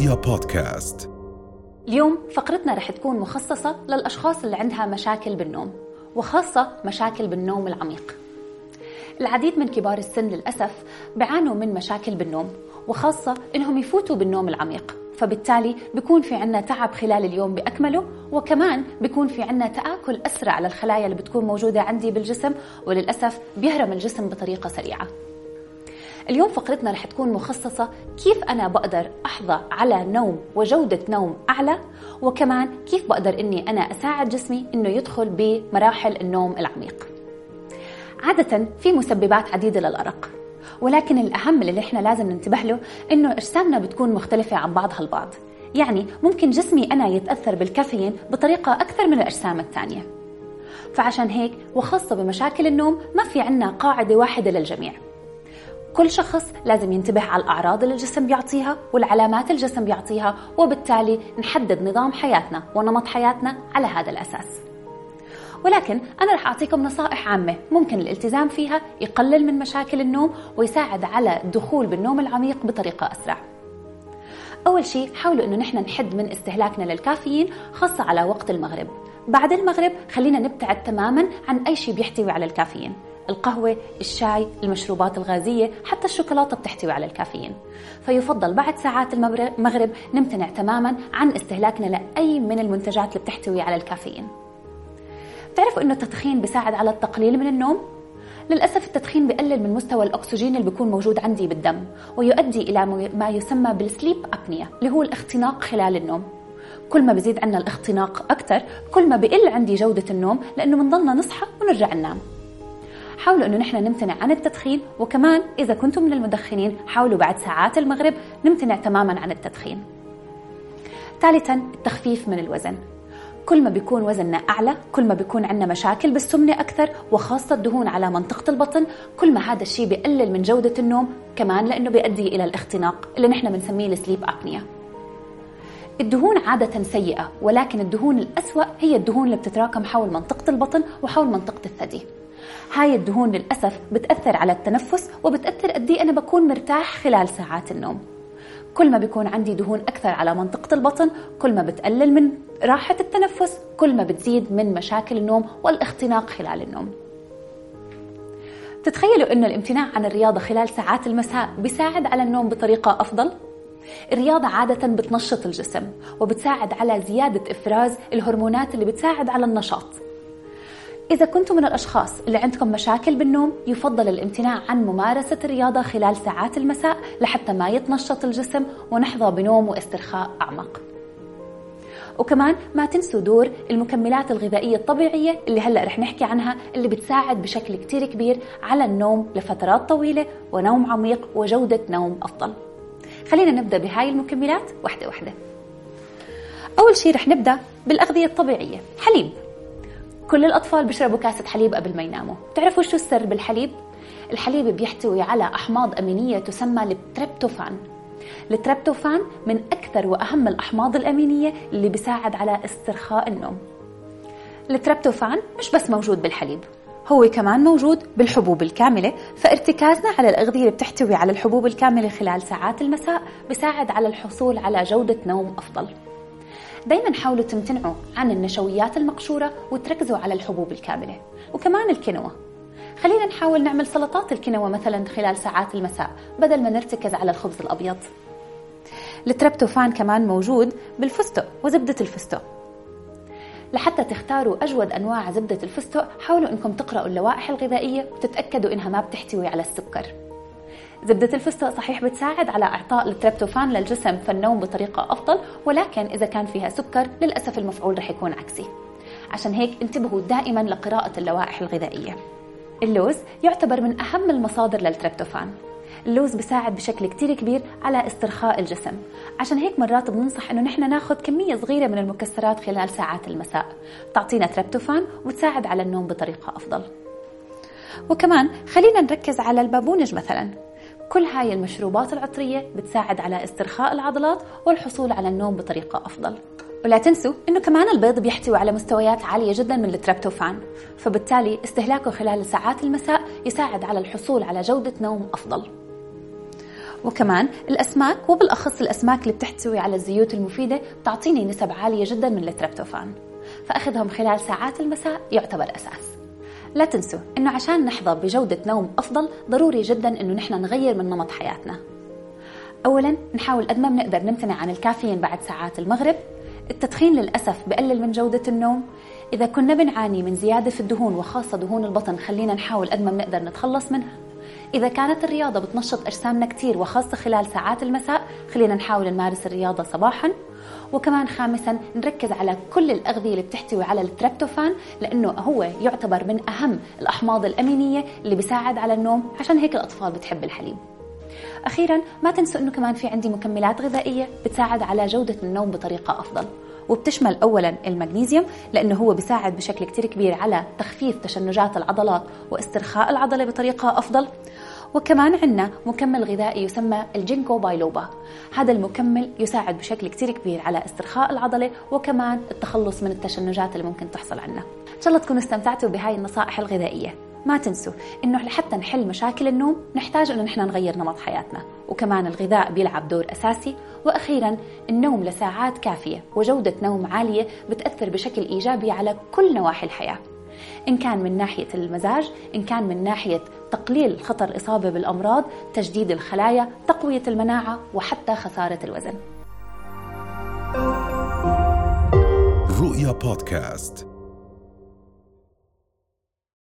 رؤيا بودكاست. اليوم فقرتنا رح تكون مخصصة للأشخاص اللي عندها مشاكل بالنوم وخاصة مشاكل بالنوم العميق. العديد من كبار السن للأسف بيعانوا من مشاكل بالنوم وخاصة إنهم يفوتوا بالنوم العميق فبالتالي بيكون في عنا تعب خلال اليوم بأكمله وكمان بيكون في عنا تآكل أسرع للخلايا اللي بتكون موجودة عندي بالجسم وللأسف بيهرم الجسم بطريقة سريعة. اليوم فقرتنا رح تكون مخصصة كيف أنا بقدر أحظى على نوم وجودة نوم أعلى وكمان كيف بقدر إني أنا أساعد جسمي إنه يدخل بمراحل النوم العميق. عادة في مسببات عديدة للأرق ولكن الأهم اللي إحنا لازم ننتبه له إنه أجسامنا بتكون مختلفة عن بعضها البعض يعني ممكن جسمي أنا يتأثر بالكافيين بطريقة أكثر من الأجسام الثانية. فعشان هيك وخاصة بمشاكل النوم ما في عنا قاعدة واحدة للجميع. كل شخص لازم ينتبه على الأعراض اللي الجسم بيعطيها والعلامات الجسم بيعطيها وبالتالي نحدد نظام حياتنا ونمط حياتنا على هذا الأساس. ولكن أنا رح أعطيكم نصائح عامة ممكن الالتزام فيها يقلل من مشاكل النوم ويساعد على الدخول بالنوم العميق بطريقة أسرع. أول شيء حاولوا إنه نحن نحد من استهلاكنا للكافيين خاصة على وقت المغرب. بعد المغرب خلينا نبتعد تماما عن أي شيء بيحتوي على الكافيين. القهوة، الشاي، المشروبات الغازية، حتى الشوكولاتة بتحتوي على الكافيين. فيفضل بعد ساعات المغرب نمتنع تماما عن استهلاكنا لأي من المنتجات اللي بتحتوي على الكافيين. بتعرفوا إنه التدخين بيساعد على التقليل من النوم؟ للأسف التدخين بقلل من مستوى الأكسجين اللي بيكون موجود عندي بالدم ويؤدي إلى ما يسمى بالسليب أبنيا اللي هو الاختناق خلال النوم كل ما بزيد عنا الاختناق أكثر كل ما بقل عندي جودة النوم لأنه بنضلنا نصحى ونرجع ننام حاولوا إنه نحن نمتنع عن التدخين وكمان إذا كنتم من المدخنين حاولوا بعد ساعات المغرب نمتنع تماما عن التدخين. ثالثا التخفيف من الوزن. كل ما بيكون وزننا أعلى كل ما بيكون عندنا مشاكل بالسمنة أكثر وخاصة الدهون على منطقة البطن كل ما هذا الشيء بيقلل من جودة النوم كمان لأنه بيؤدي إلى الاختناق اللي نحن بنسميه السليب أبنيا الدهون عادة سيئة ولكن الدهون الأسوأ هي الدهون اللي بتتراكم حول منطقة البطن وحول منطقة الثدي. هاي الدهون للأسف بتأثر على التنفس وبتأثر قد إيه أنا بكون مرتاح خلال ساعات النوم. كل ما بيكون عندي دهون أكثر على منطقة البطن كل ما بتقلل من راحة التنفس كل ما بتزيد من مشاكل النوم والاختناق خلال النوم. تتخيلوا أن الامتناع عن الرياضة خلال ساعات المساء بيساعد على النوم بطريقة أفضل؟ الرياضة عادة بتنشط الجسم وبتساعد على زيادة إفراز الهرمونات اللي بتساعد على النشاط. إذا كنتم من الأشخاص اللي عندكم مشاكل بالنوم يفضل الامتناع عن ممارسة الرياضة خلال ساعات المساء لحتى ما يتنشط الجسم ونحظى بنوم واسترخاء أعمق. وكمان ما تنسوا دور المكملات الغذائية الطبيعية اللي هلأ رح نحكي عنها اللي بتساعد بشكل كتير كبير على النوم لفترات طويلة ونوم عميق وجودة نوم أفضل. خلينا نبدأ بهاي المكملات واحدة واحدة. أول شيء رح نبدأ بالأغذية الطبيعية. حليب. كل الأطفال بيشربوا كاسة حليب قبل ما يناموا. بتعرفوا شو السر بالحليب؟ الحليب بيحتوي على أحماض أمينية تسمى التريبتوفان. التريبتوفان من أكثر وأهم الأحماض الأمينية اللي بيساعد على استرخاء النوم. التريبتوفان مش بس موجود بالحليب هو كمان موجود بالحبوب الكاملة. فارتكازنا على الأغذية اللي بتحتوي على الحبوب الكاملة خلال ساعات المساء بيساعد على الحصول على جودة نوم أفضل. دايما حاولوا تمتنعوا عن النشويات المقشورة وتركزوا على الحبوب الكاملة. وكمان الكينوا خلينا نحاول نعمل سلطات الكينوا مثلا خلال ساعات المساء بدل ما نرتكز على الخبز الأبيض. التريبتوفان كمان موجود بالفستق وزبدة الفستق. لحتى تختاروا أجود أنواع زبدة الفستق حاولوا أنكم تقرأوا اللوائح الغذائية وتتأكدوا إنها ما بتحتوي على السكر. زبدة الفستق صحيح بتساعد على إعطاء التريبتوفان للجسم فالنوم بطريقة أفضل ولكن إذا كان فيها سكر للأسف المفعول رح يكون عكسي. عشان هيك انتبهوا دائما لقراءة اللوائح الغذائية. اللوز يعتبر من أهم المصادر للتريبتوفان. اللوز بيساعد بشكل كتير كبير على استرخاء الجسم. عشان هيك مرات بننصح إنه نحن ناخذ كمية صغيرة من المكسرات خلال ساعات المساء. تعطينا تريبتوفان وتساعد على النوم بطريقة أفضل. وكمان خلينا نركز على البابونج مثلا. كل هاي المشروبات العطرية بتساعد على استرخاء العضلات والحصول على النوم بطريقة أفضل. ولا تنسوا إنه كمان البيض بيحتوي على مستويات عالية جدا من التريبتوفان. فبالتالي استهلاكه خلال ساعات المساء يساعد على الحصول على جودة نوم أفضل. وكمان الأسماك وبالأخص الأسماك اللي بتحتوي على الزيوت المفيدة بتعطيني نسب عالية جدا من التريبتوفان. فأخذهم خلال ساعات المساء يعتبر أساس. لا تنسوا إنه عشان نحظى بجودة نوم أفضل ضروري جدا إنه نحن نغير من نمط حياتنا. اولا نحاول قد ما بنقدر نمتنع عن الكافيين بعد ساعات المغرب. التدخين للأسف بقلل من جودة النوم. إذا كنا بنعاني من زيادة في الدهون وخاصة دهون البطن خلينا نحاول قد ما بنقدر نتخلص منها. إذا كانت الرياضة بتنشط أجسامنا كتير وخاصة خلال ساعات المساء خلينا نحاول نمارس الرياضة صباحا وكمان خامسا نركز على كل الأغذية اللي بتحتوي على التريبتوفان لأنه هو يعتبر من أهم الأحماض الأمينية اللي بيساعد على النوم عشان هيك الأطفال بتحب الحليب. أخيرا ما تنسوا أنه كمان في عندي مكملات غذائية بتساعد على جودة النوم بطريقة أفضل. وبتشمل اولا المغنيسيوم لأنه هو بيساعد بشكل كتير كبير على تخفيف تشنجات العضلات واسترخاء العضلة بطريقة أفضل. وكمان عندنا مكمل غذائي يسمى ال Ginkgo biloba. هذا المكمل يساعد بشكل كتير كبير على استرخاء العضلة وكمان التخلص من التشنجات اللي ممكن تحصل عنا. إن شاء الله تكونوا استمتعتوا بهاي النصائح الغذائية. ما تنسوا إنه لحتى نحل مشاكل النوم نحتاج إنه نحن نغير نمط حياتنا. وكمان الغذاء بيلعب دور أساسي. وأخيرا النوم لساعات كافية وجودة نوم عالية بتأثر بشكل إيجابي على كل نواحي الحياة. إن كان من ناحية المزاج إن كان من ناحية تقليل خطر الإصابة بالأمراض تجديد الخلايا تقوية المناعة وحتى خسارة الوزن. رؤيا بودكاست.